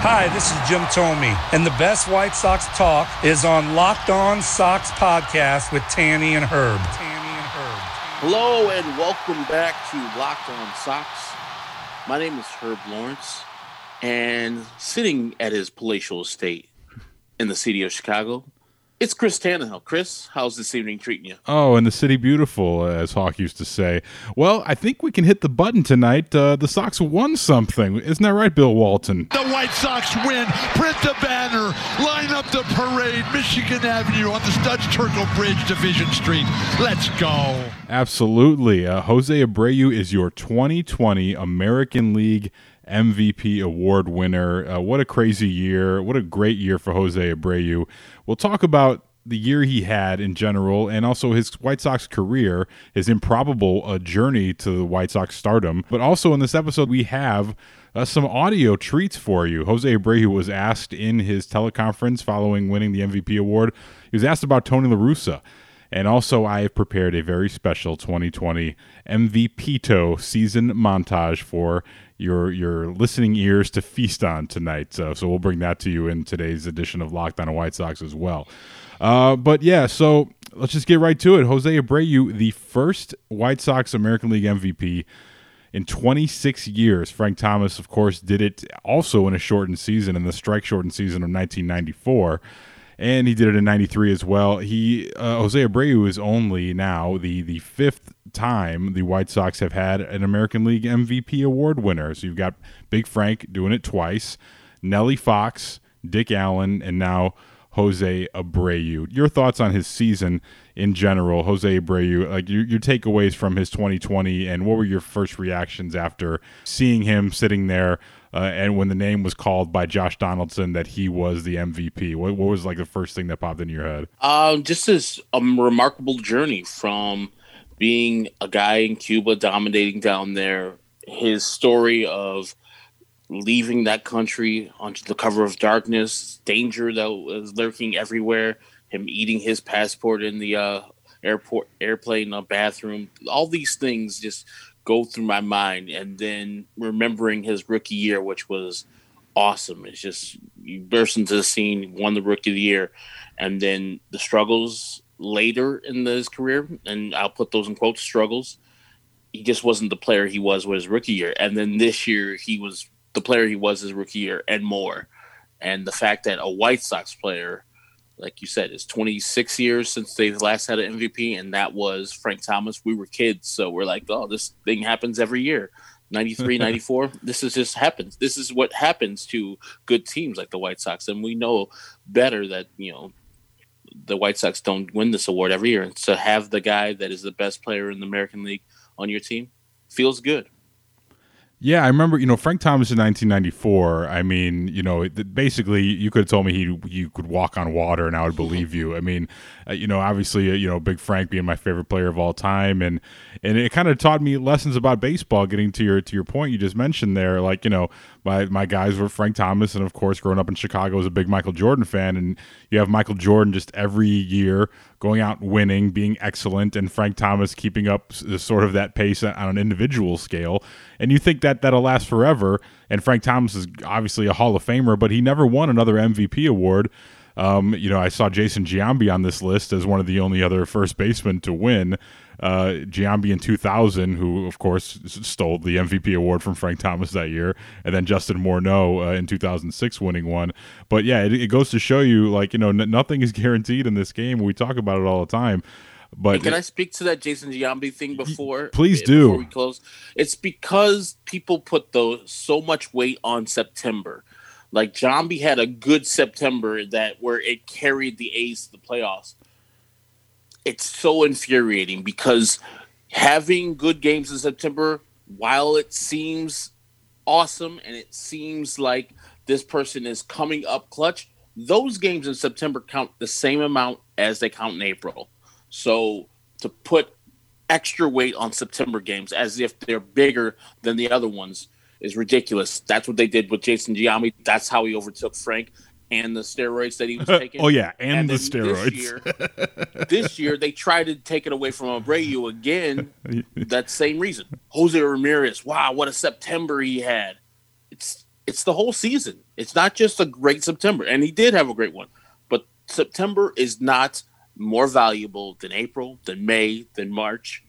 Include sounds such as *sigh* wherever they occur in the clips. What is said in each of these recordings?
Hi, this is Jim Thome, and the best White Sox talk is on Locked On Sox podcast with Tanny and Herb. Tanny and Herb. Hello and welcome back to Locked On Sox. My name is Herb Lawrence, and sitting at his palatial estate in the city of Chicago, it's Chris Tannehill. Chris, how's this evening treating you? Oh, and the city beautiful, as Hawk used to say. Well, I think we can hit the button tonight. Uh, the Sox won something, isn't that right, Bill Walton? The White Sox win. Print the banner. Line up the parade. Michigan Avenue on the Studs Terkel Bridge, Division Street. Let's go. Absolutely. Uh, Jose Abreu is your 2020 American League MVP award winner. Uh, what a crazy year. What a great year for Jose Abreu. We'll talk about the year he had in general and also his White Sox career, his improbable uh, journey to the White Sox stardom. But also in this episode, we have uh, some audio treats for you. Jose Abreu was asked in his teleconference following winning the MVP award, he was asked about Tony La Russa. And also, I have prepared a very special 2020 MVPito season montage for your your listening ears to feast on tonight. So, so we'll bring that to you in today's edition of Locked On White Sox as well. Uh, but yeah, so let's just get right to it. Jose Abreu, the first White Sox American League MVP in 26 years. Frank Thomas, of course, did it also in a shortened season, in the strike shortened season of 1994 and he did it in 93 as well. He uh, Jose Abreu is only now the the fifth time the White Sox have had an American League MVP award winner. So you've got Big Frank doing it twice, Nellie Fox, Dick Allen, and now Jose Abreu. Your thoughts on his season in general, Jose Abreu, like your, your takeaways from his 2020, and what were your first reactions after seeing him sitting there uh, and when the name was called by Josh Donaldson that he was the MVP? What, what was like the first thing that popped into your head? Um, just this a remarkable journey from being a guy in Cuba dominating down there, his story of leaving that country onto the cover of darkness, danger that was lurking everywhere, him eating his passport in the uh, airport airplane uh, bathroom, all these things just go through my mind, and then remembering his rookie year, which was awesome. It's just you burst into the scene, won the rookie of the year, and then the struggles later in his career, and I'll put those in quotes struggles. He just wasn't the player he was with his rookie year, and then this year he was the player he was his rookie year and more. And the fact that a White Sox player, like you said, it's 26 years since they last had an MVP, and that was Frank Thomas. We were kids, so we're like, oh, this thing happens every year. 93, *laughs* 94, this is just happens. This is what happens to good teams like the White Sox. And we know better that, you know, the White Sox don't win this award every year. And to have the guy that is the best player in the American League on your team feels good. Yeah, I remember. You know, Frank Thomas in 1994. I mean, you know, basically, you could have told me he you could walk on water, and I would believe you. I mean, uh, you know, obviously, uh, you know, Big Frank being my favorite player of all time, and and it kind of taught me lessons about baseball. Getting to your to your point you just mentioned there, like you know, my my guys were Frank Thomas, and of course, growing up in Chicago, was a big Michael Jordan fan, and you have Michael Jordan just every year going out winning, being excellent, and Frank Thomas keeping up sort of that pace on an individual scale. And you think that that'll last forever. And Frank Thomas is obviously a Hall of Famer, but he never won another MVP award. Um, you know, I saw Jason Giambi on this list as one of the only other first basemen to win. Uh, Giambi in 2000, who of course stole the MVP award from Frank Thomas that year, and then Justin Morneau uh, in 2006 winning one. But yeah, it, it goes to show you, like you know, n- nothing is *laughs* guaranteed in this game. We talk about it all the time. But Hey, can I speak to that Jason Giambi thing before? Please before do. we close, it's because people put so much weight on September. Like Giambi had a good September that where it carried the A's to the playoffs. It's so infuriating because having good games in September, while it seems awesome and it seems like this person is coming up clutch. Those games in September count the same amount as they count in April. So to put extra weight on September games as if they're bigger than the other ones is ridiculous. That's what they did with Jason Giambi. That's how he overtook Frank and the steroids that he was *laughs* taking. oh yeah, and, the steroids. This year, this year they tried to take it away from Abreu again. *laughs* that same reason. Jose Ramirez. Wow, what a September he had. It's it's the whole season. It's not just a great September, and he did have a great one. But September is not more valuable than April, than May, than March.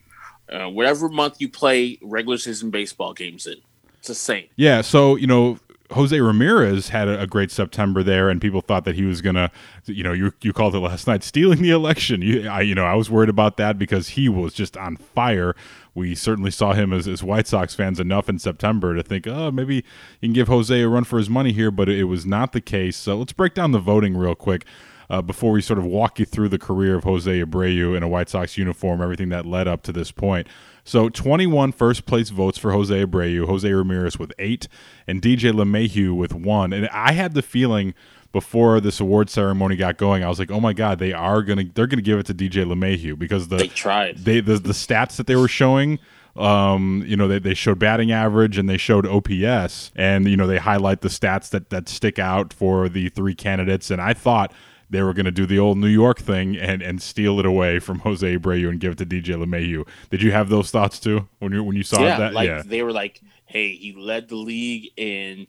Uh, whatever month you play regular season baseball games in, it's the same. Yeah, so you know, Jose Ramirez had a, a great September there, and people thought that he was gonna, you know, you you called it last night, stealing the election. You, I, you know, I was worried about that because he was just on fire. We certainly saw him as, as White Sox fans enough in September to think, oh, maybe you can give Jose a run for his money here, but it was not the case. So let's break down the voting real quick. Uh, before we sort of walk you through the career of Jose Abreu in a White Sox uniform, everything that led up to this point. So 21 first place votes for Jose Abreu, Jose Ramirez with eight, and DJ LeMahieu with one. And I had the feeling before this award ceremony got going, I was like, oh my god, they are gonna they're gonna give it to DJ LeMahieu because the They tried. they the, the stats that they were showing um you know they, they showed batting average and they showed ops and you know they highlight the stats that that stick out for the three candidates and i thought they were going to do the old New York thing and, and steal it away from *laughs* Jose Abreu and give it to DJ LeMahieu. Did you have those thoughts too when you when you saw yeah, that? like yeah, they were like, "Hey, he led the league in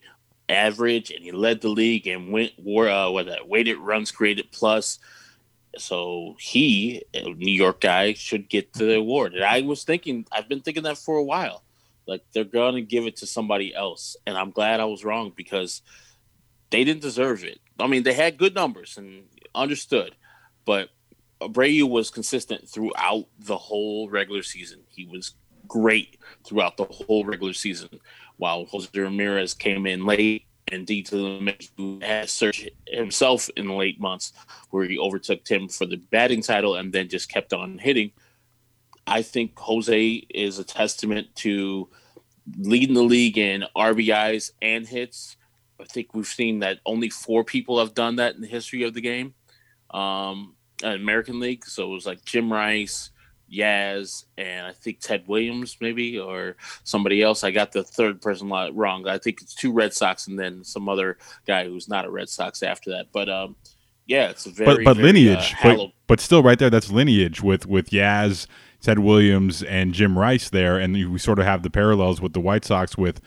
average, and he led the league in went war uh, what that weighted runs created plus." So he, a New York guy, should get the award. And I was thinking, I've been thinking that for a while. Like they're gonna give it to somebody else, and I'm glad I was wrong because they didn't deserve it. I mean, they had good numbers and understood, but Abreu was consistent throughout the whole regular season. He was great throughout the whole regular season, while Jose Ramirez came in late and DJ had surged himself in the late months, where he overtook Tim for the batting title and then just kept on hitting. I think Jose is a testament to leading the league in RBIs and hits. I think we've seen that only four people have done that in the history of the game, um, American League. So it was like Jim Rice, Yaz, and I think Ted Williams, maybe, or somebody else. I got the third person wrong. I think it's two Red Sox and then some other guy who's not a Red Sox after that. But um, yeah, it's a very but but very, lineage, uh, but, but still right there, that's lineage with with Yaz, Ted Williams, and Jim Rice there, and we sort of have the parallels with the White Sox with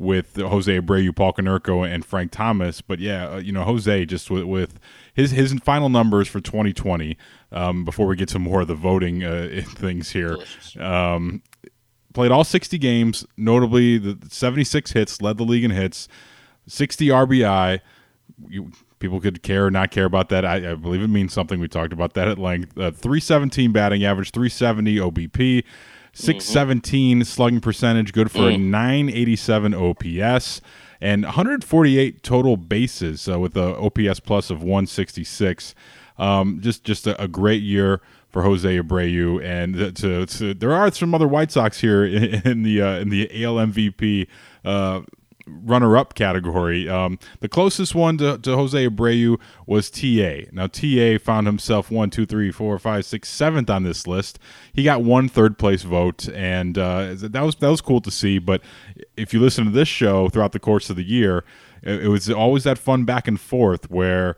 with Jose Abreu, Paul Konerko, and Frank Thomas. But yeah, uh, you know Jose just with, with his his final numbers for 2020. Um, before we get to more of the voting uh, *laughs* things here, um, played all 60 games, notably the 76 hits, led the league in hits, 60 RBI. You, people could care or not care about that. I, I, believe it means something. We talked about that at length. Uh, 317 batting average, 370 OBP. 617 mm-hmm. slugging percentage, good for mm. a 987 OPS, and 148 total bases uh, with a OPS plus of 166. Um, just just a, a, great year for Jose Abreu, and to, to, there are some other White Sox here in, *laughs* in the uh, in the AL MVP uh, runner-up category. Um, the closest one to, to, Jose Abreu was TA. Now TA found himself one, two, three, four, five, six, seventh on this list. He got one third place vote, and uh, that was that was cool to see. But if you listen to this show throughout the course of the year, it, it was always that fun back and forth where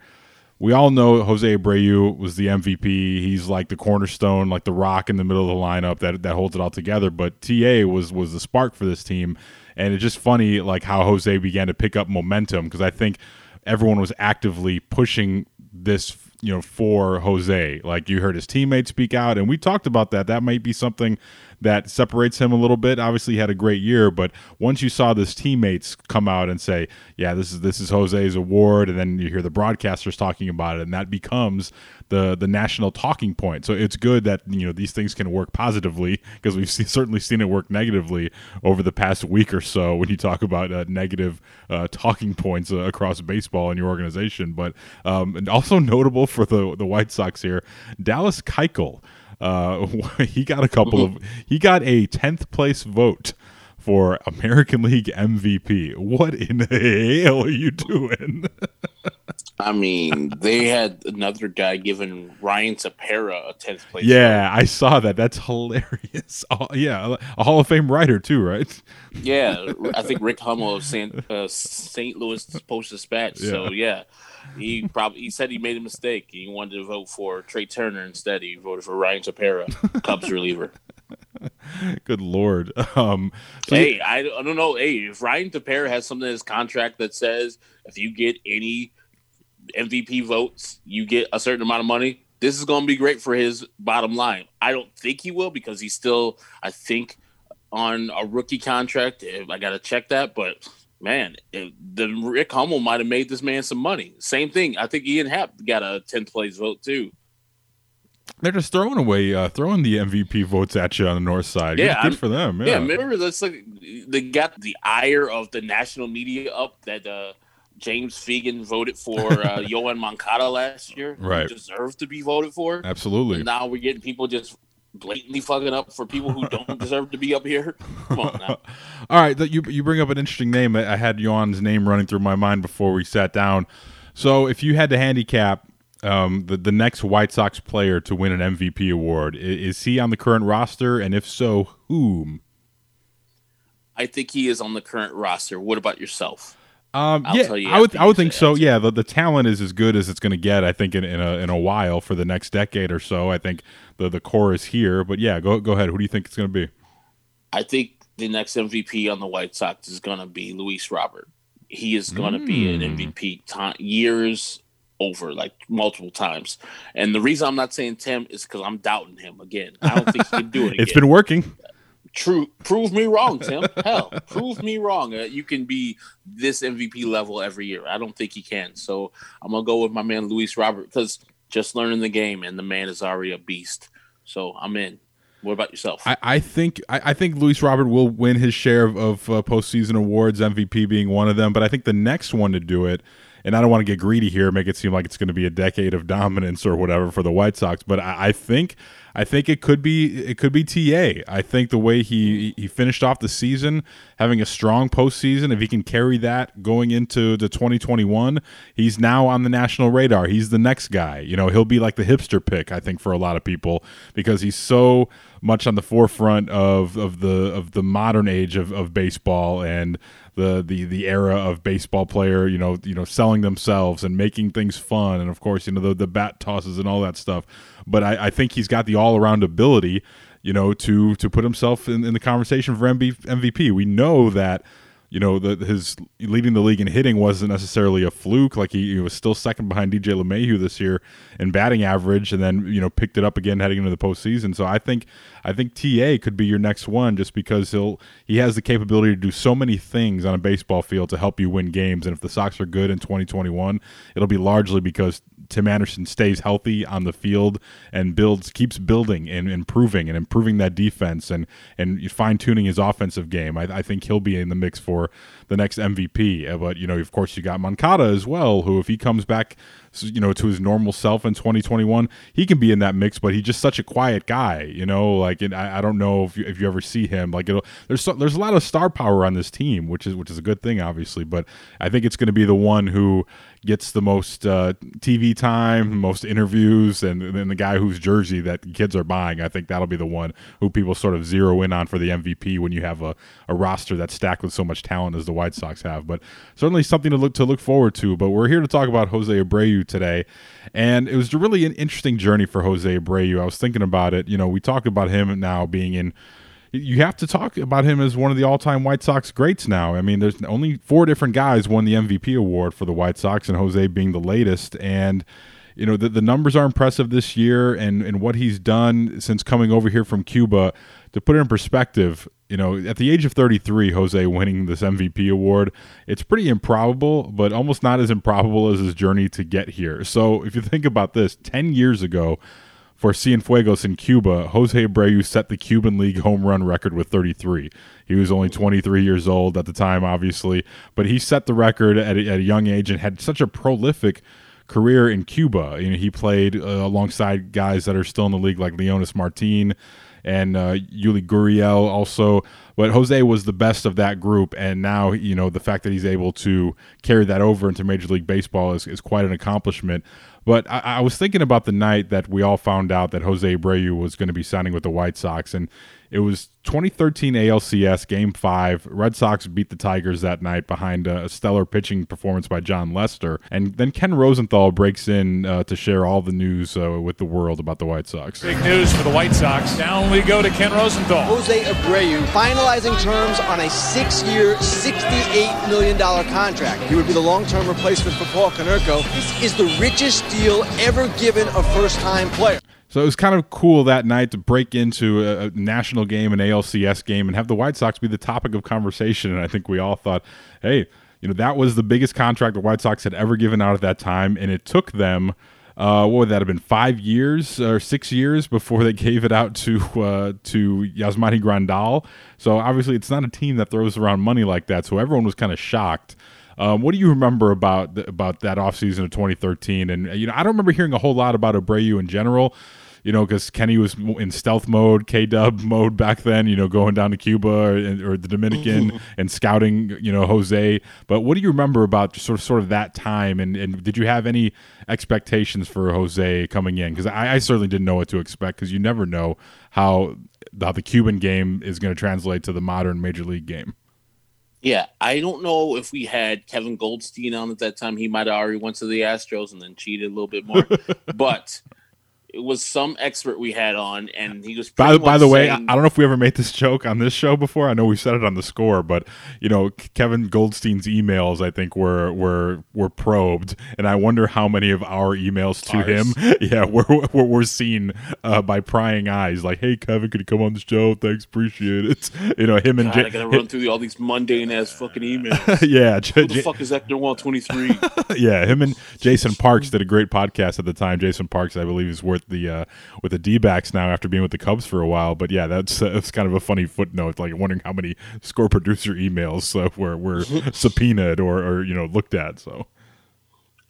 we all know Jose Abreu was the MVP. He's like the cornerstone, like the rock in the middle of the lineup that that holds it all together. But TA was was the spark for this team, and it's just funny like how Jose began to pick up momentum because I think everyone was actively pushing this you know for Jose. Like you heard his teammates speak out, and we talked about that. That might be something that separates him a little bit. Obviously, he had a great year, but once you saw his teammates come out and say, "Yeah, this is this is Jose's award," and then you hear the broadcasters talking about it, and that becomes the the national talking point. So it's good that you know these things can work positively because we've *laughs* see, certainly seen it work negatively over the past week or so when you talk about uh, negative uh, talking points uh, across baseball in your organization. But um, and also *laughs* notable for the the White Sox here, Dallas Keuchel. Uh, *laughs* he got a couple of he got a tenth place vote for American *laughs* League MVP. What in the hell are you doing? I mean, they had another guy giving Ryan Tepera a tenth place. yeah, I saw that. That's hilarious. *laughs* Oh, yeah, a Hall of Fame writer too, right? Yeah, *laughs* I think Rick Hummel of St. Uh, St. Louis Post Dispatch. So yeah, he probably he said he made a mistake. He wanted to vote for Trea Turner instead. He voted for Ryan Tepera, Cubs reliever. *laughs* Good lord. *laughs* Um, so hey, I, I don't know. Hey, if Ryan Tepera has something in his contract that says if you get any MVP votes, you get a certain amount of money. This is going to be great for his bottom line. I don't think he will because he's still, I think, on a rookie contract. I got to check that, but man, the Rick Hummel might have made this man some money. Same thing. I think Ian Happ got a 10th place vote too. They're just throwing away, uh, throwing the MVP votes at you on the north side. Yeah, good, for them. Yeah, Yeah, remember that's like they got the ire of the national media up that uh, James Fegan voted for uh, *laughs* Yoan Moncada last year. Right. deserved to be voted for. absolutely. And now we're getting people just blatantly fucking up for people who don't *laughs* deserve to be up here. Come on now. *laughs* All right, you you bring up an interesting name. I I had Johan's name running through my mind before we sat down. So, if you had to handicap um, the the next White Sox player to win an MVP award, i- is he on the current roster? And if so, whom? I think he is on the current roster. What about yourself? Um, I'll yeah, tell you I would I would think so. answer. Yeah, the, the talent is as good as it's going to get. I think in, in a in a while for the next decade or so. I think the the core is here. But yeah, go go ahead. Who do you think it's going to be? I think the next MVP on the White Sox is going to be Luis Robert. He is going to be an Mm. MVP time, years over, like multiple times. And the reason I'm not saying Tim is because I'm doubting him again. I don't think he can do it. *laughs* it's been working. True. Prove me wrong, Tim. Hell, prove me wrong. Uh, you can be this MVP level every year. I don't think he can. So I'm gonna go with my man Luis Robert because just learning the game, and the man is already a beast. So I'm in. What about yourself? I, I think I, I think Luis Robert will win his share of, of uh, postseason awards, MVP being one of them. But I think the next one to do it, and I don't want to get greedy here, make it seem like it's going to be a decade of dominance or whatever for the White Sox. But I, I think I think it could be it could be Ta. I think the way he he finished off the season, having a strong postseason, if he can carry that going into the 2021, he's now on the national radar. He's the next guy. You know, he'll be like the hipster pick, I think, for a lot of people because he's so much on the forefront of, of the of the modern age of, of baseball and the, the the era of baseball player, you know, you know, selling themselves and making things fun, and of course, you know, the, the bat tosses and all that stuff. But I, I think he's got the all around ability, you know, to to put himself in, in the conversation for MB, MVP. We know that you know, the, his leading the league in hitting wasn't necessarily a fluke. Like he, he was still second behind DJ LeMahieu this year in batting average, and then you know picked it up again heading into the postseason. So I think I think Ta could be your next one just because he'll he has the capability to do so many things on a baseball field to help you win games. And if the Sox are good in 2021, it'll be largely because Tim Anderson stays healthy on the field and builds keeps building and improving and improving that defense and and fine tuning his offensive game. I, I think he'll be in the mix for the next MVP. Uh, But you know, of course, you got Moncada as well, who if he comes back, you know, to his normal self in 2021, he can be in that mix. But he's just such a quiet guy, you know. Like I, I don't know if you, if you ever see him. Like there's so, there's a lot of star power on this team, which is which is a good thing, obviously. But I think it's going to be the one who gets the most uh, TV time, most interviews, and then the guy whose jersey that kids are buying. I think that'll be the one who people sort of zero in on for the MVP when you have a, a roster that's stacked with so much talent as the White Sox have. But certainly something to look to look forward to. But we're here to talk about Jose Abreu today, and it was really an interesting journey for Jose Abreu. I was thinking about it. You know, we talked about him now being in you have to talk about him as one of the all-time White Sox greats now. I mean, there's only four different guys won the MVP award for the White Sox, and Jose being the latest. And you know, the, the numbers are impressive this year, and and what he's done since coming over here from Cuba. To put it in perspective, you know, at the age of 33, Jose winning this MVP award, it's pretty improbable, but almost not as improbable as his journey to get here. So if you think about this, 10 years ago for Cienfuegos in Cuba, Jose Abreu set the Cuban League home run record with 33. He was only 23 years old at the time, obviously, but he set the record at a, at a young age and had such a prolific career in Cuba. You know, he played uh, alongside guys that are still in the league like Leonys Martin and uh, Yuli Gurriel, also but Jose was the best of that group, and now you know the fact that he's able to carry that over into Major League Baseball is, is quite an accomplishment. But I, I was thinking about the night that we all found out that Jose Abreu was going to be signing with the White Sox, and it was 2013 ALCS Game Five. Red Sox beat the Tigers that night behind a stellar pitching performance by Jon Lester, and then Ken Rosenthal breaks in uh, to share all the news uh, with the world about the White Sox. Big news for the White Sox. Down we go to Ken Rosenthal. Jose Abreu finalizing terms on a six-year, $68 million contract. He would be the long-term replacement for Paul Konerko. This is the richest deal ever given a first-time player. So it was kind of cool that night to break into a, national game, an ALCS game, and have the White Sox be the topic of conversation. And I think we all thought, hey, you know, that was the biggest contract the White Sox had ever given out at that time. And it took them, uh, what would that have been, five years or six years before they *laughs* gave it out to uh, to Yasmani Grandal. So obviously, it's not a team that throws around money like that. So everyone was kind of shocked. Um, what do you remember about about that offseason of 2013? And you know, I don't remember hearing a whole lot about Abreu in general you know, because Kenny was in stealth mode, K Dub mode back then, you know, going down to Cuba or, or the Dominican *laughs* and scouting, you know, Jose. But what do you remember about sort of sort of that time? And, and did you have any expectations for Jose coming in? Because I, I certainly didn't know what to expect because you never know how how the Cuban game is going to translate to the modern major league game. Yeah, I don't know if we had Kevin Goldstein on at that time. He might have already went to the Astros and then cheated a little bit more. *laughs* but it was some expert we had on, and he was. By, by the way, I don't know if we ever made this joke on this show before. I know we said it on the score, but you know, Kevin Goldstein's emails, I think, were were were probed, and I wonder how many of our emails to Ours. him, *laughs* yeah, were were, were seen uh, by prying eyes. Like, hey, Kevin, could you come on the show? Thanks, appreciate it. *laughs* You know, him and God, J- I gotta run through all these mundane ass fucking emails. *laughs* yeah, J- Who the J- fuck is Hector Wall twenty three? yeah, him and Jason Parks did a great podcast at the time. Jason Parks, I believe, is worth the uh, with the D-backs now after being with the Cubs for a while. But yeah, that's uh, that's kind of a funny footnote. Like wondering how many score producer emails uh, were were *laughs* subpoenaed or or you know looked at. So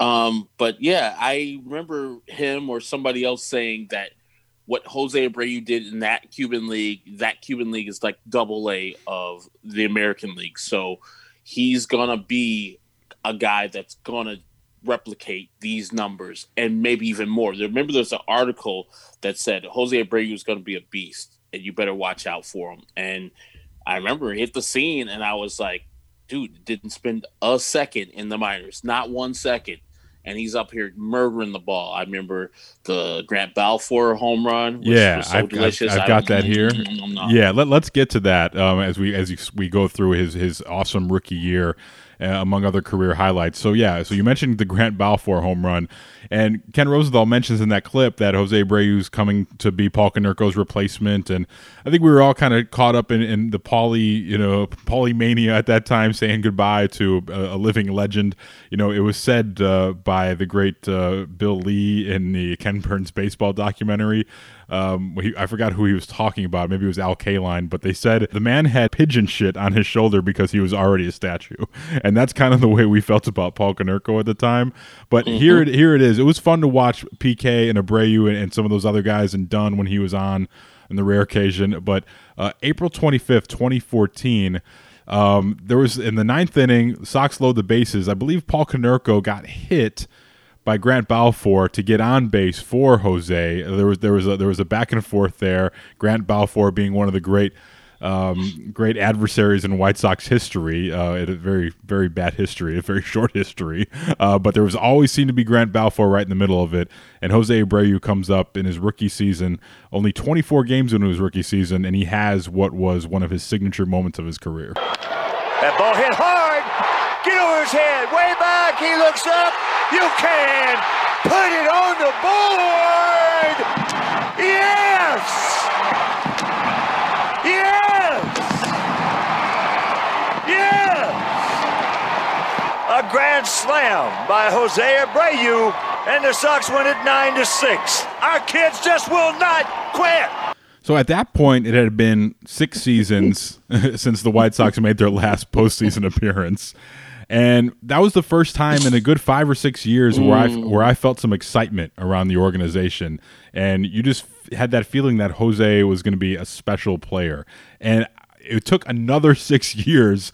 Um, but yeah, I remember him or somebody else saying that what Jose Abreu did in that Cuban league, that Cuban league is like double A of the American league. So he's gonna be a guy that's gonna replicate these numbers and maybe even more. Remember, there's an article that said Jose Abreu is gonna be a beast, and you better watch out for him. And I remember hit the scene, and I was like, dude, didn't spend a second in the minors, not one second and he's up here murdering the ball. I remember the Grant Balfour home run. Which yeah, was so I've, I've, delicious. I've I- got that here. Yeah, let, let's get to that um, as we as you, we go through his his awesome rookie year. Uh, among other career highlights. So yeah, so you mentioned the Grant Balfour home run, and Ken Rosenthal mentions in that clip that Jose Abreu's coming to be Paul Konerko's replacement, and I think we were all kind of caught up in, in the Paulie, you know, Paulie mania at that time, saying goodbye to a, a living legend. You know, it was said uh, by the great uh, Bill Lee in the Ken Burns baseball documentary. Um, he, I forgot who he was talking about. Maybe it was Al Kaline, but they said the man had pigeon shit on his shoulder because he was already a statue, and that's kind of the way we felt about Paul Konerko at the time. But here, it, here it is. It was fun to watch PK and Abreu and, and some of those other guys and Dunn when he was on, on the rare occasion. But uh, April twenty fifth, twenty fourteen. Um, there was in the ninth inning, Sox load the bases. I believe Paul Konerko got hit by Grant Balfour to get on base for Jose. There was there was a, there was a back and forth there. Grant Balfour being one of the great um, great adversaries in White Sox history. Uh, it a very very bad history, *laughs* a very short history. Uh, but there was always seemed to be Grant Balfour right in the middle of it. And Jose Abreu comes up in his rookie season, only 24 games into his rookie season, and he has what was one of his signature moments of his career. That ball hit hard. Get over his head. Way back. He looks up. You can put it on the board. Yes. Yes. Yes. A grand slam by Jose Abreu, and the Sox win it nine to six. Our kids just will not quit. So at that point, it had been six seasons *laughs* since the White Sox made their last postseason appearance, and that was the first time in a good five or six years where I mm. where I felt some excitement around the organization, and you just f- had that feeling that Jose was going to be a special player, and it took another *laughs* six years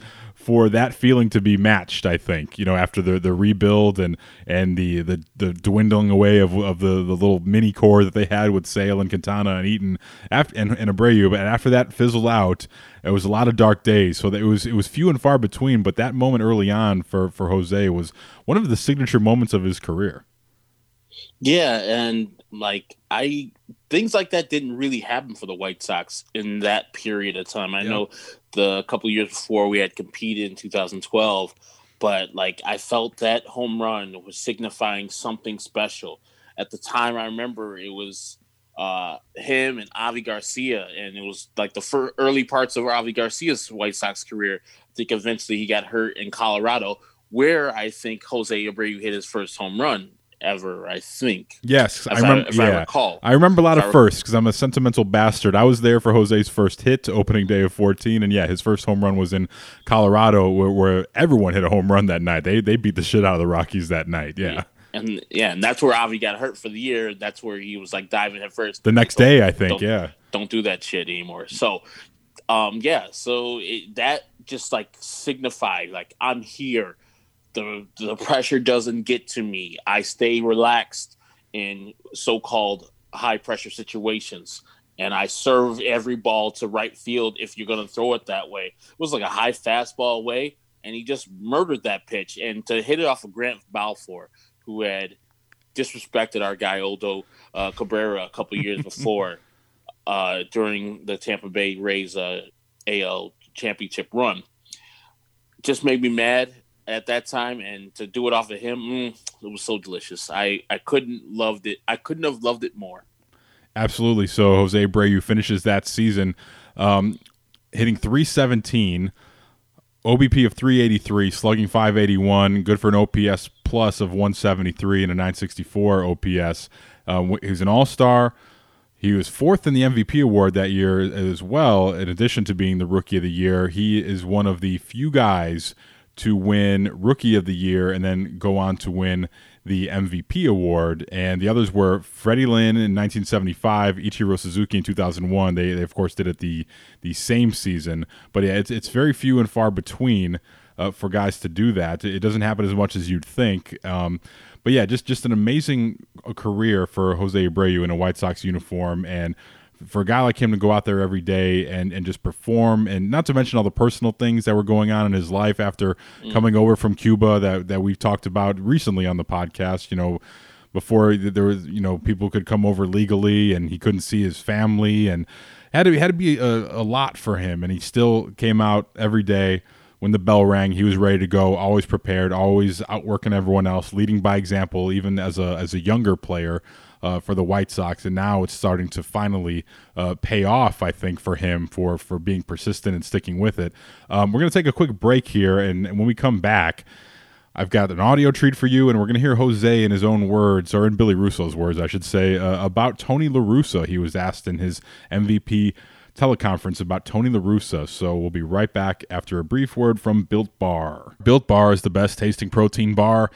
for that feeling to be matched. I think you know after the the rebuild and and the the, the dwindling away of, of the, the little mini core that they had with Sale and Quintana and Eaton after and, and Abreu, but after that fizzled out, it was a lot of dark days. So it was it was few and far between. But that moment early on for for Jose was one of the signature moments of his career. Yeah, and like I things like that didn't really happen for the White Sox in that period of time. I yeah. know the couple years before we had competed in 2012, but like I felt that home run was signifying something special. At the time, I remember it was uh, him and Avi Garcia, and it was like the first early parts of Avi Garcia's White Sox career. I think eventually he got hurt in Colorado, where I think Jose Abreu hit his first home run ever. I think. Yes, I remember. I, yeah. I recall, I remember a lot of I firsts because I'm a sentimental bastard. I was there for Jose's first hit, opening day of 14, and yeah, his first home run was in Colorado, where, where everyone hit a home run that night. They they beat the shit out of the Rockies that night. Yeah. yeah. And yeah, and that's where Avi got hurt for the year. That's where he was like diving at first. The next day, I think. Yeah. Don't do that shit anymore. So, um, yeah. So it, that just like signified like I'm here the the pressure doesn't get to me. I stay relaxed in so-called high pressure situations and I serve every ball to right field if you're going to throw it that way. It was like a high fastball away, and he just murdered that pitch. And to hit it off of Grant Balfour, who had disrespected our guy Aldo uh, Cabrera a couple years *laughs* before uh, during the Tampa Bay Rays uh, AL championship run, just made me mad at that time, and to do it off of him, mm, it was so delicious. I I couldn't loved it. I couldn't have loved it more. Absolutely. So Jose Abreu finishes that season um, hitting 317, OBP of 383, slugging 581, good for an OPS plus of 173 and a 964 OPS. Uh, he's an All Star. He was fourth in the MVP award that year as well. In addition to being the Rookie of the Year, he is one of the few guys to win Rookie of the Year and then go on to win the MVP award. And the others were Freddie Lynn in 1975, Ichiro Suzuki in 2001. They, they of course did it the the same season, but yeah, it's it's very few and far between uh, for guys to do that. It doesn't happen as much as you'd think. Um, but yeah, just just an amazing uh, career for Jose Abreu in a White Sox uniform and for a guy like him to go out there every day and, and just perform and not to mention all the personal things that were going on in his life after mm. coming over from Cuba that, that we've talked about recently on the podcast, you know, before there was, you know, people could come over legally and he couldn't see his family and had to, had to be a, a lot for him. And he still came out every day when the bell rang, he was ready to go, always prepared, always outworking everyone else, leading by example, even as a, as a younger player uh, for the White Sox, and now it's starting to finally uh, pay off. I think for him for for being persistent and sticking with it. Um, we're to take a quick break here, and, and when we come back. I've got an audio treat for you, and we're going to hear Jose in his own words, or in Billy Russo's words, I should say, uh, about Tony La Russa. He was asked in his MVP teleconference about Tony La Russa. So we'll be right back after a brief word from Built Bar. Built Bar is the best tasting protein bar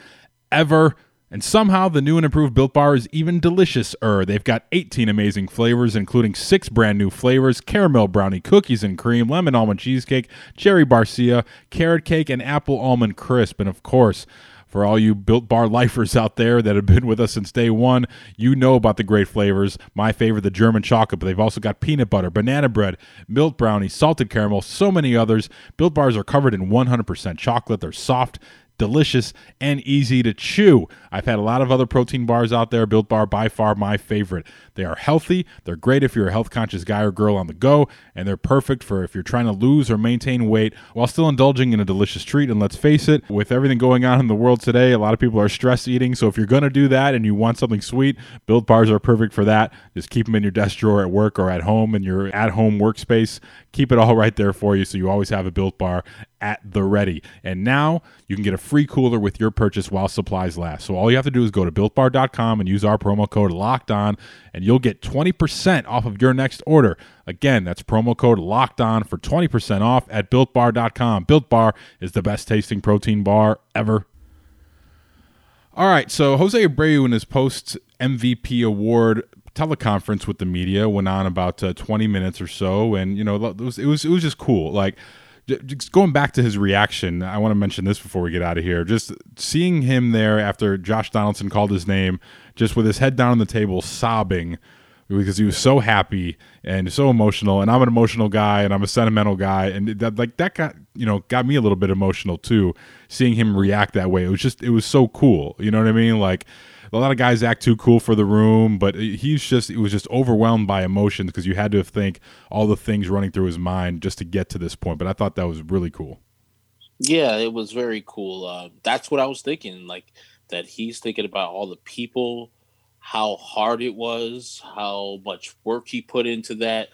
ever. And somehow the new and improved Built Bar is even delicious-er. They've got 18 amazing flavors, including six brand new flavors caramel brownie cookies and cream, lemon almond cheesecake, cherry barcia, carrot cake, and apple almond crisp. And of course, for all you Built Bar lifers out there that have been with us since day one, you know about the great flavors. My favorite, the German chocolate, but they've also got peanut butter, banana bread, milk brownie, salted caramel, so many others. Built Bars are covered in 100% chocolate. They're soft, delicious, and easy to chew. I've had a lot of other protein bars out there. Built Bar, by far my favorite. They are healthy, they're great if you're a health conscious guy or girl on the go, and they're perfect for if you're trying to lose or maintain weight while still indulging in a delicious treat. And let's face it, with everything going on in the world today, a lot of people are stress eating. So if you're going to do that and you want something sweet, Built Bars are perfect for that. Just keep them in your desk drawer at work or at home in your at home workspace. Keep it all right there for you so you always have a Built Bar at the ready. And now you can get a free cooler with your purchase while supplies last. So all you have to do is go to builtbar.com and use our promo code locked on and you'll get 20% off of your next order. Again, that's promo code locked on for 20% off at builtbar.com. Built Bar is the best tasting protein bar ever. All right, so Jose Abreu in his post MVP award teleconference with the media went on about uh, 20 minutes or so and you know it was it was it was just cool like just going back to his reaction i want to mention this before we get out of here. Just seeing him there after josh donaldson called his name just with his head down on the table sobbing because he was so happy and so emotional. And i'm an emotional guy and i'm a sentimental guy and that like that got you know got me a little bit emotional too seeing him react that way. It was just it was so cool. You know what i mean? Like a lot of guys act too cool for the room, but he's just he was just overwhelmed by emotions because you had to think all the things running through his mind just to get to this point. But I thought that was really cool. Yeah, it was very cool. Uh, that's what I was thinking. Like that he's thinking about all the people, how hard it was, how much work he put into that,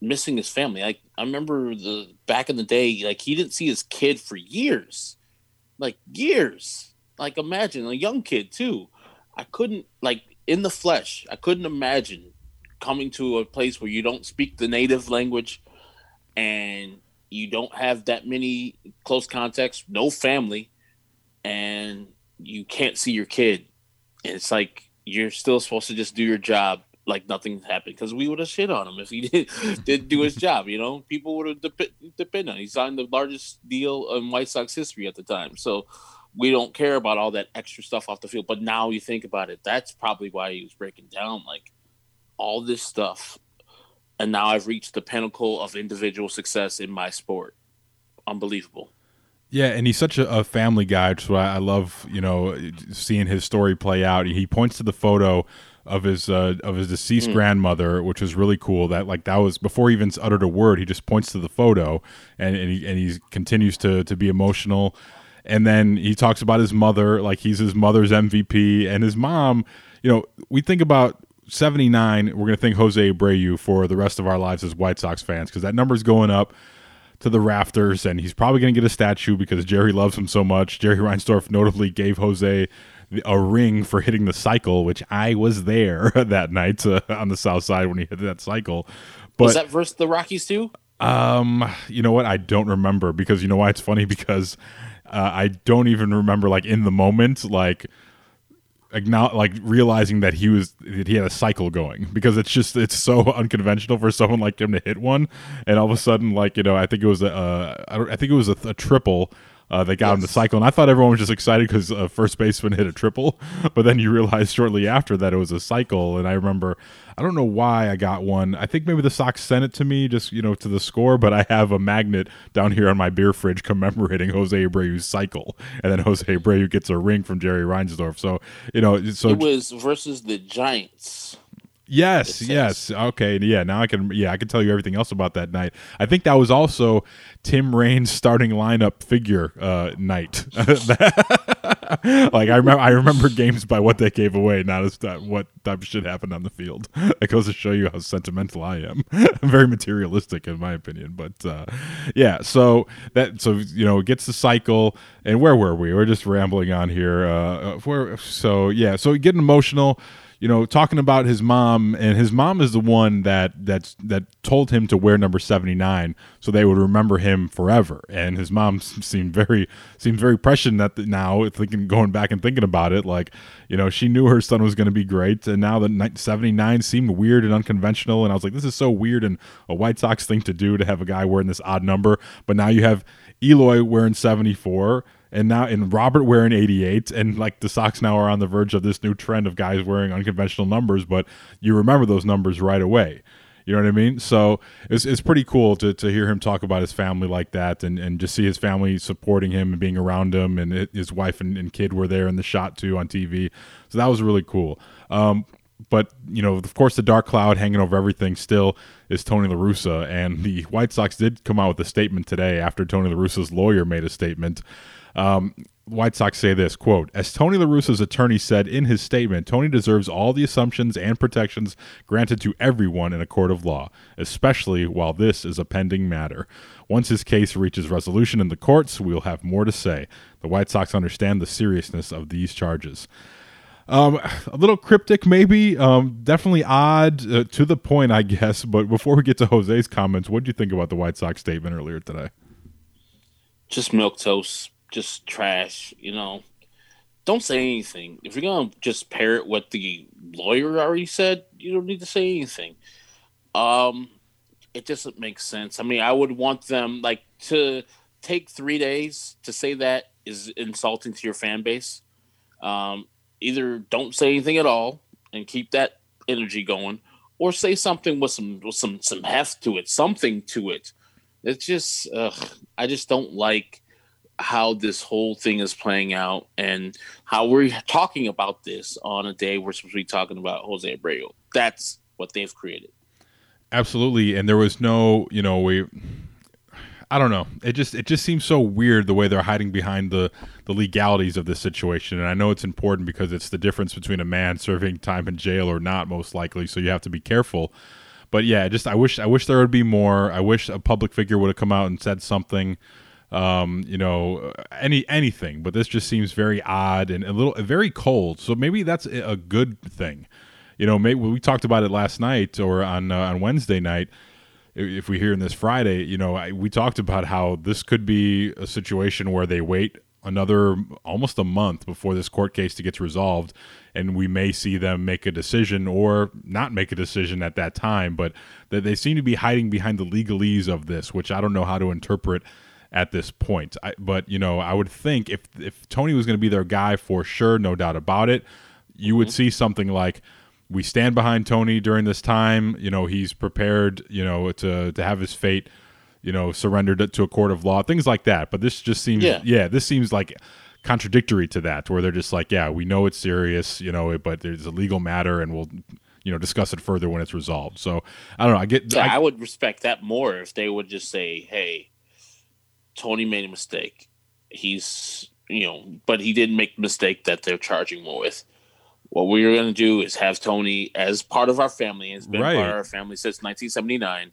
missing his family. Like I remember the back in the day, like he didn't see his kid for years, like years. Like imagine a young kid too. I couldn't like in the flesh. I couldn't imagine coming to a place where you don't speak the native language and you don't have that many close contacts, no family, and you can't see your kid. And it's like you're still supposed to just do your job like nothing happened because we would have shit on him if he *laughs* did, did do his job. You know, people would have dep- depended on. Him. He signed the largest deal in White Sox history at the time, so we don't care about all that extra stuff off the field. But now you think about it, that's probably why he was breaking down like all this stuff. And now I've reached the pinnacle of individual success in my sport. Unbelievable. Yeah, and he's such a, a family guy, so I, I love you know seeing his story play out. He points to the photo of his uh, of his deceased mm. grandmother, which was really cool. That like that was before he even uttered a word. He just points to the photo, and and he, and he continues to to be emotional and then he talks about his mother like he's his mother's MVP and his mom. You know, we think about 79, we're going to think Jose Abreu for the rest of our lives as White Sox fans because that number's going up to the rafters and he's probably going to get a statue because Jerry loves him so much. Jerry Reinsdorf notably gave Jose a ring for hitting the cycle, which I was there *laughs* that night uh, on the south side when he hit that cycle. But, was that versus the Rockies too? Um, you know what? I don't remember because you know why it's funny *laughs* because uh, I don't even remember like in the moment like not like realizing that he was that he had a cycle going. Because it's just it's so *laughs* unconventional for someone like him to hit one and all of a sudden like you know I think it was a uh, I, I think it was a, a triple uh, they got yes. him the cycle. And I thought everyone was just excited because uh, first baseman hit a triple, *laughs* but then you realize shortly after that it was a cycle. And I remember, I don't know why I got one. I think maybe the Sox sent it to me just you know to the score, but I have a magnet down here on my beer fridge *laughs* commemorating Jose Abreu's cycle, and then Jose Abreu gets a ring from Jerry Reinsdorf. So you know, so it was versus the Giants. Yes, yes. Okay, yeah. Now I can. Yeah, I can tell you everything else about that night. I think that was also Tim Raines' starting lineup figure uh, night. *laughs* like I remember, I remember games by what they gave away, not as that what type of shit happened on the field. *laughs* It goes to show you how sentimental I am. I'm *laughs* very materialistic in my opinion, but uh, yeah. So that so you know it gets the cycle, and where were we? We're just rambling on here. Uh, where so yeah. So getting emotional you know, talking about his mom, and his mom is the one that that's that told him to wear number seventy nine, so they would remember him forever. And his mom seemed very seemed very prescient that now, thinking going back and thinking about it, like you know, she knew her son was going to be great, and now the seventy nine seemed weird and unconventional, and I was like, this is so weird and a White Sox thing to do to have a guy wearing this odd number, but now you have Eloy wearing seventy four and now and Robert wearing 88 and like the Sox now are on the verge of this new trend of guys wearing unconventional numbers but you remember those numbers right away you know what I mean? So it's, it's pretty cool to, to hear him talk about his family like that and, and just see his family supporting him and being around him. And it, his wife and, and, kid were there in the shot too on TV. So that was really cool. Um, but, you know, of course, the dark cloud hanging over everything still is Tony La Russa. And the White Sox did come out with a statement today after Tony La Russa's lawyer made a statement um, White Sox say this quote As Tony La Russa's attorney said in his statement, Tony deserves all the assumptions and protections granted to everyone in a court of law, especially while this is a pending matter. Once his case reaches resolution in the courts, we'll have more to say. The White Sox understand the seriousness of these charges. Um, a little cryptic, maybe. Um, definitely odd uh, to the point, I guess. But before we get to Jose's comments, what do you think about the White Sox statement earlier today? Just milk toast just trash, you know. Don't say anything. If you're gonna just parrot what the lawyer already said you don't need to say anything. Um, it doesn't make sense. I mean, I would want them like to take three days to say that is insulting to your fan base. Um, either don't say anything at all and keep that energy going, or say something with some with some some heft to it, something to it. It's just ugh, I just don't like how this whole thing is playing out and how we're talking about this on a day we're supposed to be talking about Jose Abreu. That's what they've created. Absolutely, and there was no, you know, we I don't know. It just it just seems so weird the way they're hiding behind the the legalities of this situation. And I know it's important because it's the difference between a man serving time in jail or not, most likely. So you have to be careful. But yeah, just I wish I wish there would be more. I wish a public figure would have come out and said something. Um, you know, any anything. But this just seems very odd and a little very cold. So maybe that's a good thing. You know, maybe we talked about it last night or on uh, on Wednesday night if we hear in this Friday, you know, I, we talked about how this could be a situation where they wait another almost a month before this court case to gets resolved and we may see them make a decision or not make a decision at that time but that they seem to be hiding behind the legalese of this which i don't know how to interpret at this point I, but you know i would think if if tony was going to be their guy for sure no doubt about it you would mm-hmm. see something like we stand behind Tony during this time. You know, he's prepared, you know, to to have his fate, you know, surrendered to a court of law, things like that. But this just seems, yeah, yeah this seems like contradictory to that, where they're just like, yeah, we know it's serious, you know, but there's a legal matter, and we'll, you know, discuss it further when it's resolved. So I don't know. I get. Yeah, I, I would respect that more if they would just say, hey, Tony made a mistake. He's, you know, but he didn't make the mistake that they're charging him with what we're going to do is have Tony as part of our family. It's been right. part of our family since 1979.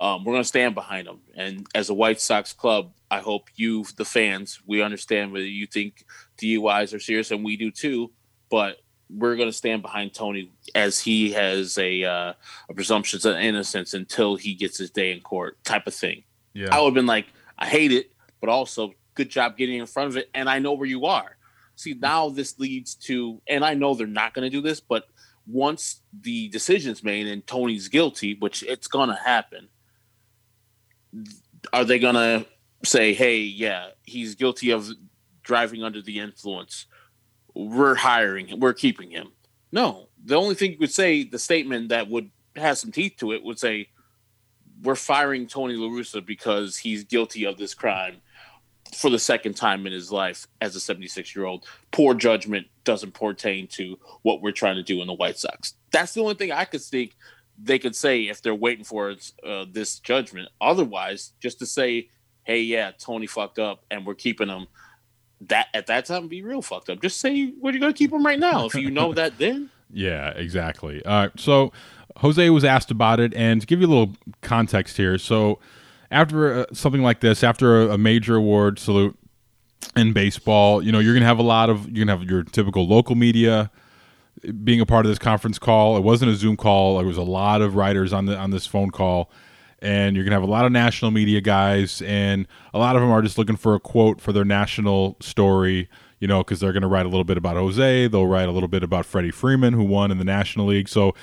Um, we're going to stand behind him. And as a White Sox club, I hope you, the fans, we understand whether you think DUIs are serious, and we do too. But we're going to stand behind Tony as he has a, uh, a presumption of innocence until he gets his day in court, type of thing. Yeah. I would have been like, I hate it, but also good job getting in front of it, and I know where you are see now this leads to and i know they're not going to do this but once the decision's made and tony's guilty which it's going to happen are they going to say hey yeah he's guilty of driving under the influence. We're hiring him we're keeping him. No. The only thing you could say the statement that would have some teeth to it would say we're firing tony larussa because he's guilty of this crime for the second time in his life as a 76 year old. Poor judgment doesn't pertain to what we're trying to do in the White Sox. That's the only thing I could think they could say if they're waiting for uh, this judgment. Otherwise, just to say, hey, yeah, Tony fucked up and we're keeping him. That at that time be real fucked up. Just say we're gonna keep him right now. If you know that, then *laughs* yeah, exactly. All right, so Jose was asked about it, and to give you a little context here, so after uh, something like this, after a, a major award salute in baseball, you know, you're to have a lot of, you're to have your typical local media being a part of this conference call. It wasn't a Zoom call. There was a lot of writers on the on this phone call, and you're gonna have a lot of national media guys, and a lot of them are just looking for a quote for their national story. You know, because they're gonna write a little bit about Jose. They'll write a little bit about Freddie Freeman, who won in the National League. So,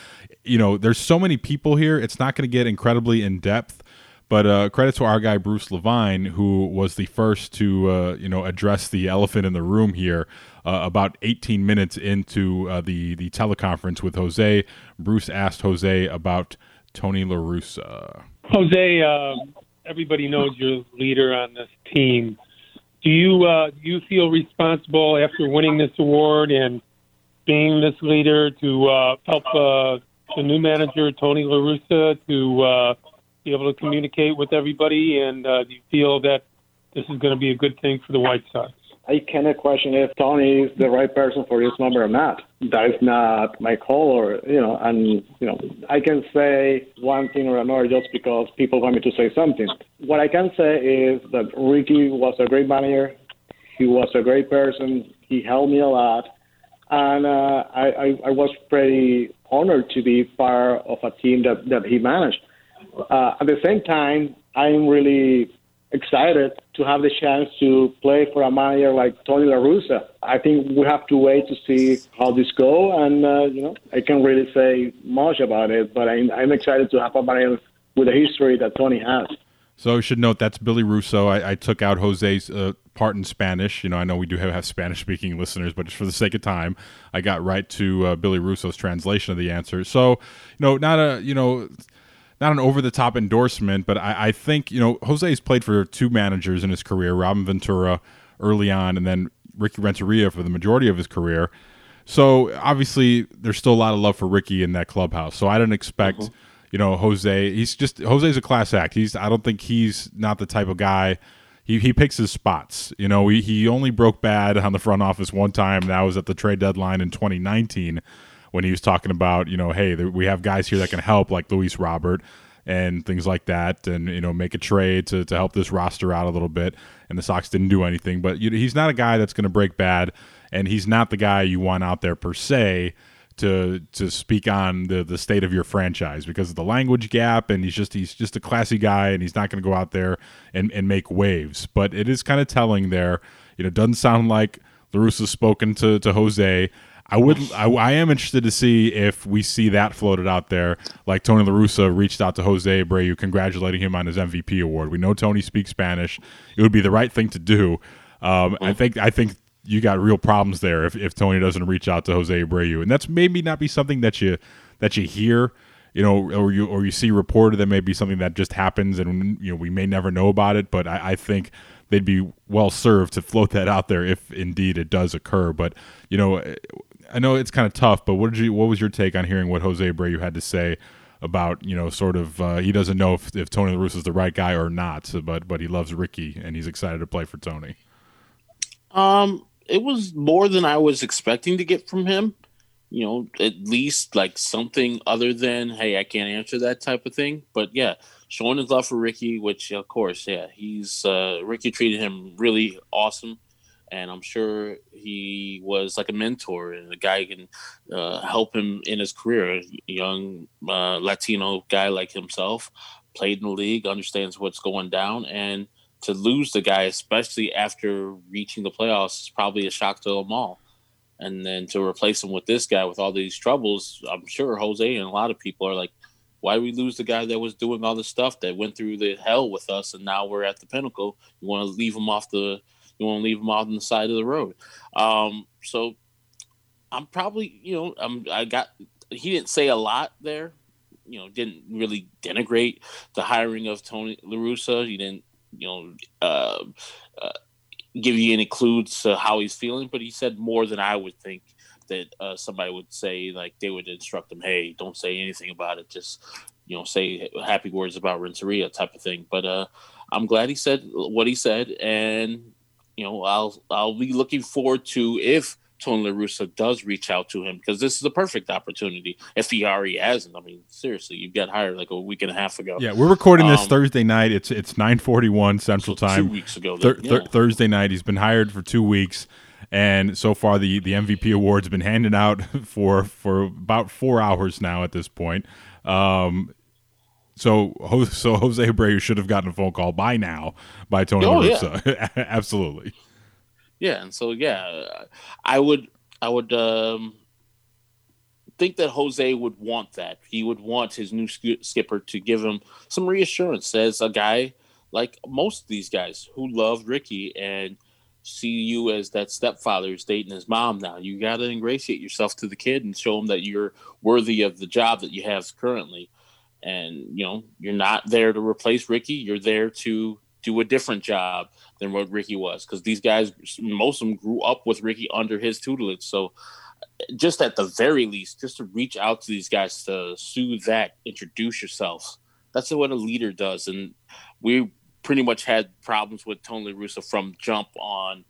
you know, there's so many people here. It's not to get incredibly in depth. But uh, credit to our guy Bruce Levine, who was the first to uh, you know address the elephant in the room here. Uh, about 18 minutes into uh, the the teleconference with Jose, Bruce asked Jose about Tony La Russa. Jose, um, everybody knows you're leader on this team. Do you uh, do you feel responsible after winning this award and being this leader to uh, help the new manager Tony La Russa to be able to communicate with everybody? And uh, do you feel that this is going to be a good thing for the White Sox? I cannot question if Tony is the right person for this number or not. That is not my call, or you know, and you know, I can say one thing or another just because people want me to say something. What I can say is that Ricky was a great manager. He was a great person. He helped me a lot, and uh, I, I, I was pretty honored to be part of a team that that he managed. Uh, at the same time, I'm really excited to have the chance to play for a manager like Tony La Russa. I think we have to wait to see how this goes, and uh, you know I can't really say much about it, but I'm, I'm excited to have a manager with the history that Tony has. So I should note that's Billy Russo. I, I took out Jose's uh, part in Spanish. You know, I know we do have, have Spanish speaking listeners, but just for the sake of time, I got right to uh, Billy Russo's translation of the answer. So, you know, not a you know, not an over the top endorsement, but I, I think you know Jose's played for two managers in his career, Robin Ventura early on, and then Ricky Renteria for the majority of his career. So obviously, there's still a lot of love for Ricky in that clubhouse. So I don't expect. Mm-hmm you know, Jose. He's just Jose's a class act. He's I don't think he's not the type of guy. He he picks his spots. You know, he he only broke bad on the front office one time. That was at the trade deadline in 2019 when he was talking about you know, hey, we have guys here that can help like Luis Robert and things like that, and you know, make a trade to to help this roster out a little bit. And the Sox didn't do anything, but you know, he's not a guy that's going to break bad, and he's not the guy you want out there per se to to speak on the the state of your franchise because of the language gap and he's just he's just a classy guy and he's not going to go out there and and make waves but it is kind of telling there you know doesn't sound like La Russa's spoken to to Jose I would I, I, am interested to see if we see that floated out there like Tony La Russa reached out to Jose Abreu congratulating him on his MVP award. We know Tony speaks Spanish. It would be the right thing to do. Um, I think I think you got real problems there if, if Tony doesn't reach out to Jose Abreu, and that's maybe not be something that you that you hear, you know, or you or you see reported. That may be something that just happens, and you know we may never know about it. But I, I think they'd be well served to float that out there if indeed it does occur. But you know, I know it's kind of tough. But what did you? What was your take on hearing what Jose Abreu had to say? About you know, sort of, uh, he doesn't know if, if Tony La Russa is the right guy or not, but but he loves Ricky and he's excited to play for Tony. Um, it was more than I was expecting to get from him. You know, at least like something other than "Hey, I can't answer that" type of thing. But yeah, showing his love for Ricky, which of course, yeah, he's uh, Ricky treated him really awesome, and I'm sure he was like a mentor and a guy who can uh, help him in his career. A young uh, Latino guy like himself, played in the league, understands what's going down, and to lose the guy, especially after reaching the playoffs, is probably a shock to them all. And then to replace him with this guy with all these troubles, I'm sure Jose and a lot of people are like, why we lose the guy that was doing all the stuff that went through the hell with us, and now we're at the pinnacle? You want to leave him off the, you want to leave him out on the side of the road. Um, so I'm probably, you know, I'm I got. He didn't say a lot there, you know, didn't really denigrate the hiring of Tony La Russa. He didn't you know, uh, uh, give you any clues to how he's feeling, but he said more than I would think that uh, somebody would say. Like they would instruct him, "Hey, don't say anything about it. Just you know, say happy words about Renteria type of thing." But uh, I'm glad he said what he said, and you know, I'll I'll be looking forward to if Tony La Russa does reach out to him because this is a perfect opportunity. If he already hasn't, I mean, seriously, you got hired like a week and a half ago. Yeah, we're recording this um, Thursday night. It's it's nine forty one Central so Time. Two weeks ago, then, th- th- Thursday night. He's been hired for two weeks, and so far the the MVP award's been handed out *laughs* for for about four hours now at this point. Um, so, *laughs* so Jose Abreu should have gotten a phone call by now by Tony oh, La Russa. Yeah. *laughs* Absolutely. Yeah, and so yeah, I would I would um, think that Jose would want that. He would want his new skipper to give him some reassurance as a guy like most of these guys who love Ricky and see you as that stepfather who's dating his mom now. You got to ingratiate yourself to the kid and show him that you're worthy of the job that you have currently. And, you know, you're not there to replace Ricky. You're there to do a different job than what Ricky was because these guys, most of them grew up with Ricky under his tutelage. So, just at the very least, just to reach out to these guys to soothe that, introduce yourself. That's what a leader does. And we pretty much had problems with Tony Russo from jump on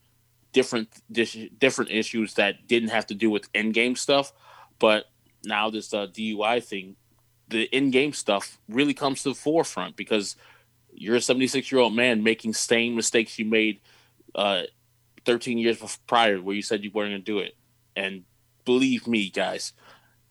different different issues that didn't have to do with in game stuff, but now this uh, DUI thing, the in game stuff really comes to the forefront because you're a 76 year old man making same mistakes you made uh, 13 years prior, where you said you weren't going to do it. And believe me, guys,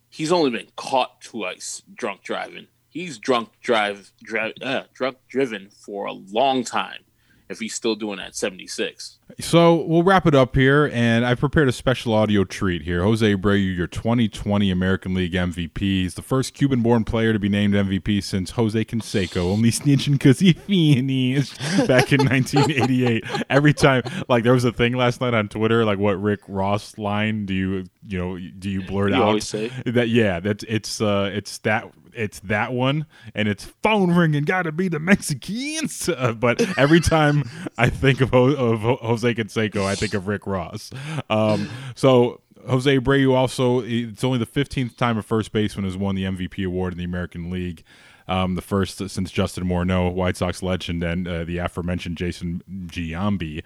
he's only been caught twice drunk driving. He's drunk drive, drive, uh, drunk driven for a long time, if he's still doing that 76. So we'll wrap it up here, and I've prepared a special audio treat here. Jose Abreu, your 2020 American League MVP. He's the first Cuban-born player to be named MVP since Jose Canseco, only snitching because he finished back in *laughs* 1988. Every time, like there was a thing last night on Twitter, like what Rick Ross line do you, you know, do you blurt You out? always say? that. Yeah, that's it's uh, it's that it's that one, and it's phone ringing. Got to be the Mexicans. *laughs* Uh, but every time I think of, of Ho- Jose Canseco, I think of Rick Ross. Um, so Jose Abreu also, it's only the 15th time a first baseman has won the MVP award in the American League. Um, the first since Justin Morneau, White Sox legend, and uh, the aforementioned Jason Giambi.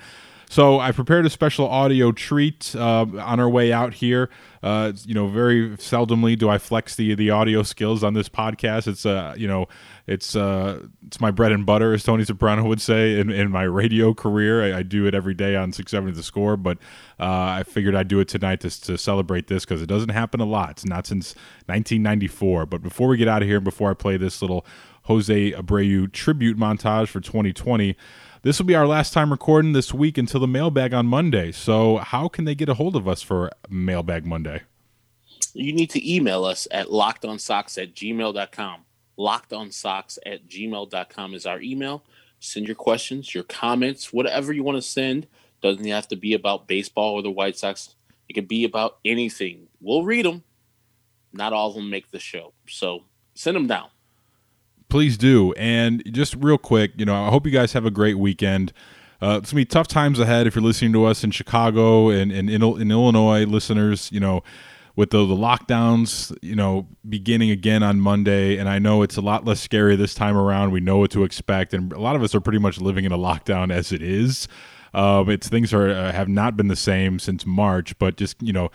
So I prepared a special audio treat uh, on our way out here. Uh, you know, very seldomly do I flex the the audio skills on this podcast. It's uh, you know, it's uh, it's my bread and butter, as Tony Soprano would say, in, in my radio career. I, I do it every day on six seven 670 The Score, but uh, I figured I'd do it tonight to, to celebrate this because it doesn't happen a lot. It's not since 1994. But before we get out of here, before I play this little Jose Abreu tribute montage for 2020, this will be our last time recording this week until the mailbag on Monday. So, how can they get a hold of us for Mailbag Monday? You need to email us at lockedonsox at gmail.com. Lockedonsox at gmail.com is our email. Send your questions, your comments, whatever you want to send. Doesn't have to be about baseball or the White Sox. It could be about anything. We'll read them. Not all of them make the show. So send them down. Please do. And just real quick, you know, I hope you guys have a great weekend. Uh, it's gonna be tough times ahead if you're listening to us in Chicago and, and in, in Illinois, listeners. You know, with the, the lockdowns, you know, beginning again on Monday, and I know it's a lot less scary this time around. We know what to expect, and a lot of us are pretty much living in a lockdown as it is. Um, it's things are uh, have not been the same since March, but just you know,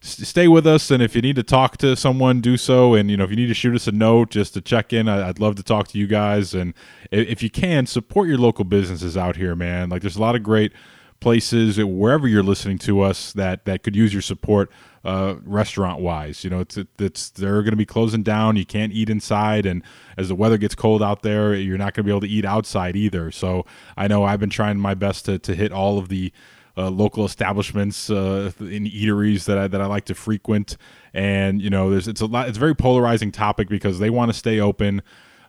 stay with us. And if you need to talk to someone, do so. And you know, if you need to shoot us a note just to check in, I, I'd love to talk to you guys. And i- if you can, support your local businesses out here, man. Like there's a lot of great places wherever you're listening to us that that could use your support uh, restaurant wise you know it's it's they're going to be closing down you can't eat inside and as the weather gets cold out there you're not going to be able to eat outside either so i know i've been trying my best to, to hit all of the uh, local establishments uh, in eateries that I, that I like to frequent. And you know there's it's a lot it's a very polarizing topic because they want to stay open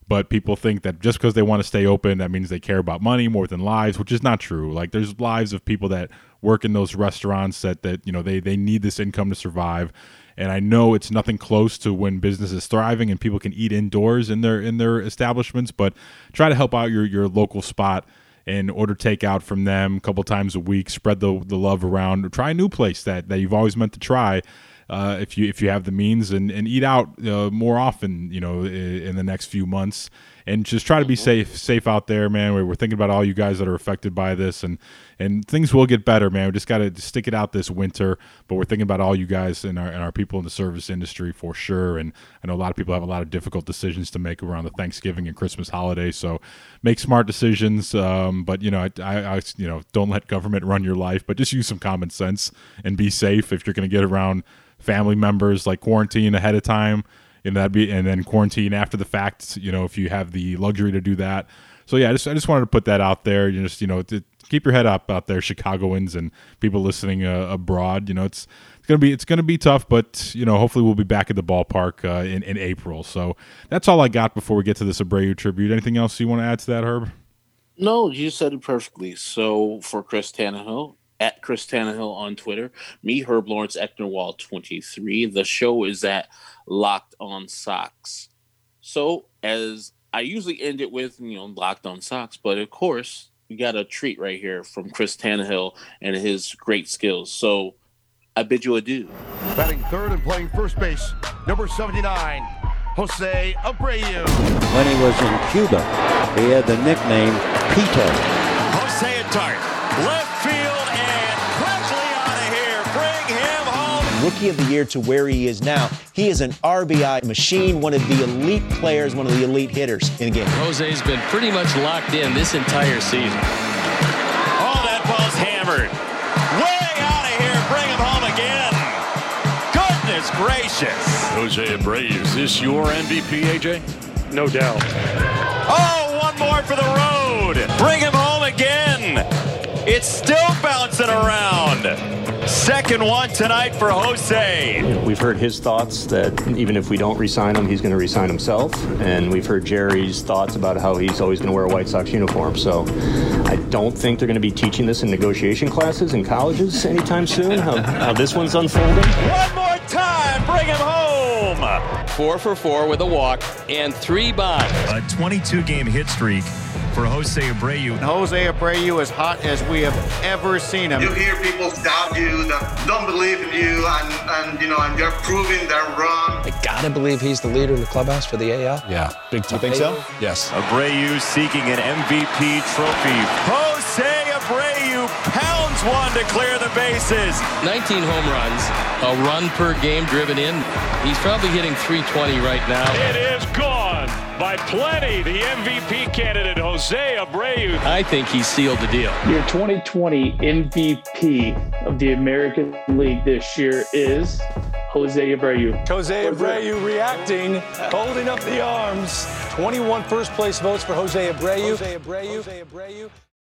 but people think that just because they want to stay open that means they care about money more than lives which is not true. Like there's lives of people that work in those restaurants that that you know they they need this income to survive. And I know it's nothing close to when business is thriving and people can eat indoors in their in their establishments but try to help out your your local spot and order takeout from them a couple times a week spread the the love around try a new place that that you've always meant to try uh, if you if you have the means and, and eat out uh, more often, you know, i- in the next few months, and just try to be safe safe out there, man. We're, we're thinking about all you guys that are affected by this, and and things will get better, man. We just got to stick it out this winter, but we're thinking about all you guys and our and our people in the service industry for sure. And I know a lot of people have a lot of difficult decisions to make around the Thanksgiving and Christmas holiday, so make smart decisions. Um, but you know, I, I, I you know don't let government run your life, but just use some common sense and be safe if you're going to get around family members like quarantine ahead of time and that'd be and then quarantine after the fact you know if you have the luxury to do that. So yeah i just i just wanted to put that out there you just you know to keep your head up out there chicagoans and people listening uh, abroad you know it's it's gonna be it's gonna be tough but you know hopefully we'll be back at the ballpark uh, in, in april. So that's all i got before we get to this abreu tribute. Anything else you want to add to that herb? No, you said it perfectly. So for Chris Tannehill, at Chris Tannehill on Twitter, me, Herb Lawrence Ecknerwall 23. The show is at Locked on Sox. So as I usually end it with, you know, Locked on Sox, but of course, we got a treat right here from Chris Tannehill and his great skills. So I bid you adieu. Batting third and playing first base, number 79, Jose Abreu. When he was in Cuba, he had the nickname Pito. Jose Tart, left Rookie of the year to where he is now. He is an RBI machine, one of the elite players, one of the elite hitters in the game. Jose's been pretty much locked in this entire season. Oh, that ball's hammered. Way out of here. Bring him home again. Goodness gracious. Jose Abreu, is this your MVP, AJ? No doubt. Oh, one more for the road. Bring him home again. It's still bouncing around. Second one tonight for Jose. We've heard his thoughts that even if we don't resign him, he's going to resign himself. And we've heard Jerry's thoughts about how he's always going to wear a White Sox uniform. So I don't think they're going to be teaching this in negotiation classes in colleges anytime soon, how, how this one's unfolding. One more time, bring him home. Four for four with a walk and three bombs. A 22 game hit streak for Jose Abreu. Jose Abreu as hot as we have ever seen him. You hear people doubt you, that don't believe in you, and, and you know, and you're proving they're wrong. I gotta believe he's the leader in the clubhouse for the AL. Yeah, big time. You think so? Yes. Abreu seeking an MVP trophy. Jose Abreu pounds one to clear the bases. 19 home runs, a run per game driven in. He's probably hitting 320 right now. It is gone by plenty. The MVP candidate, Jose Abreu. I think he sealed the deal. Your 2020 MVP of the American League this year is Jose Abreu. Jose Abreu reacting, holding up the arms. 21 first place votes for Jose Abreu. Jose Abreu. Jose Abreu.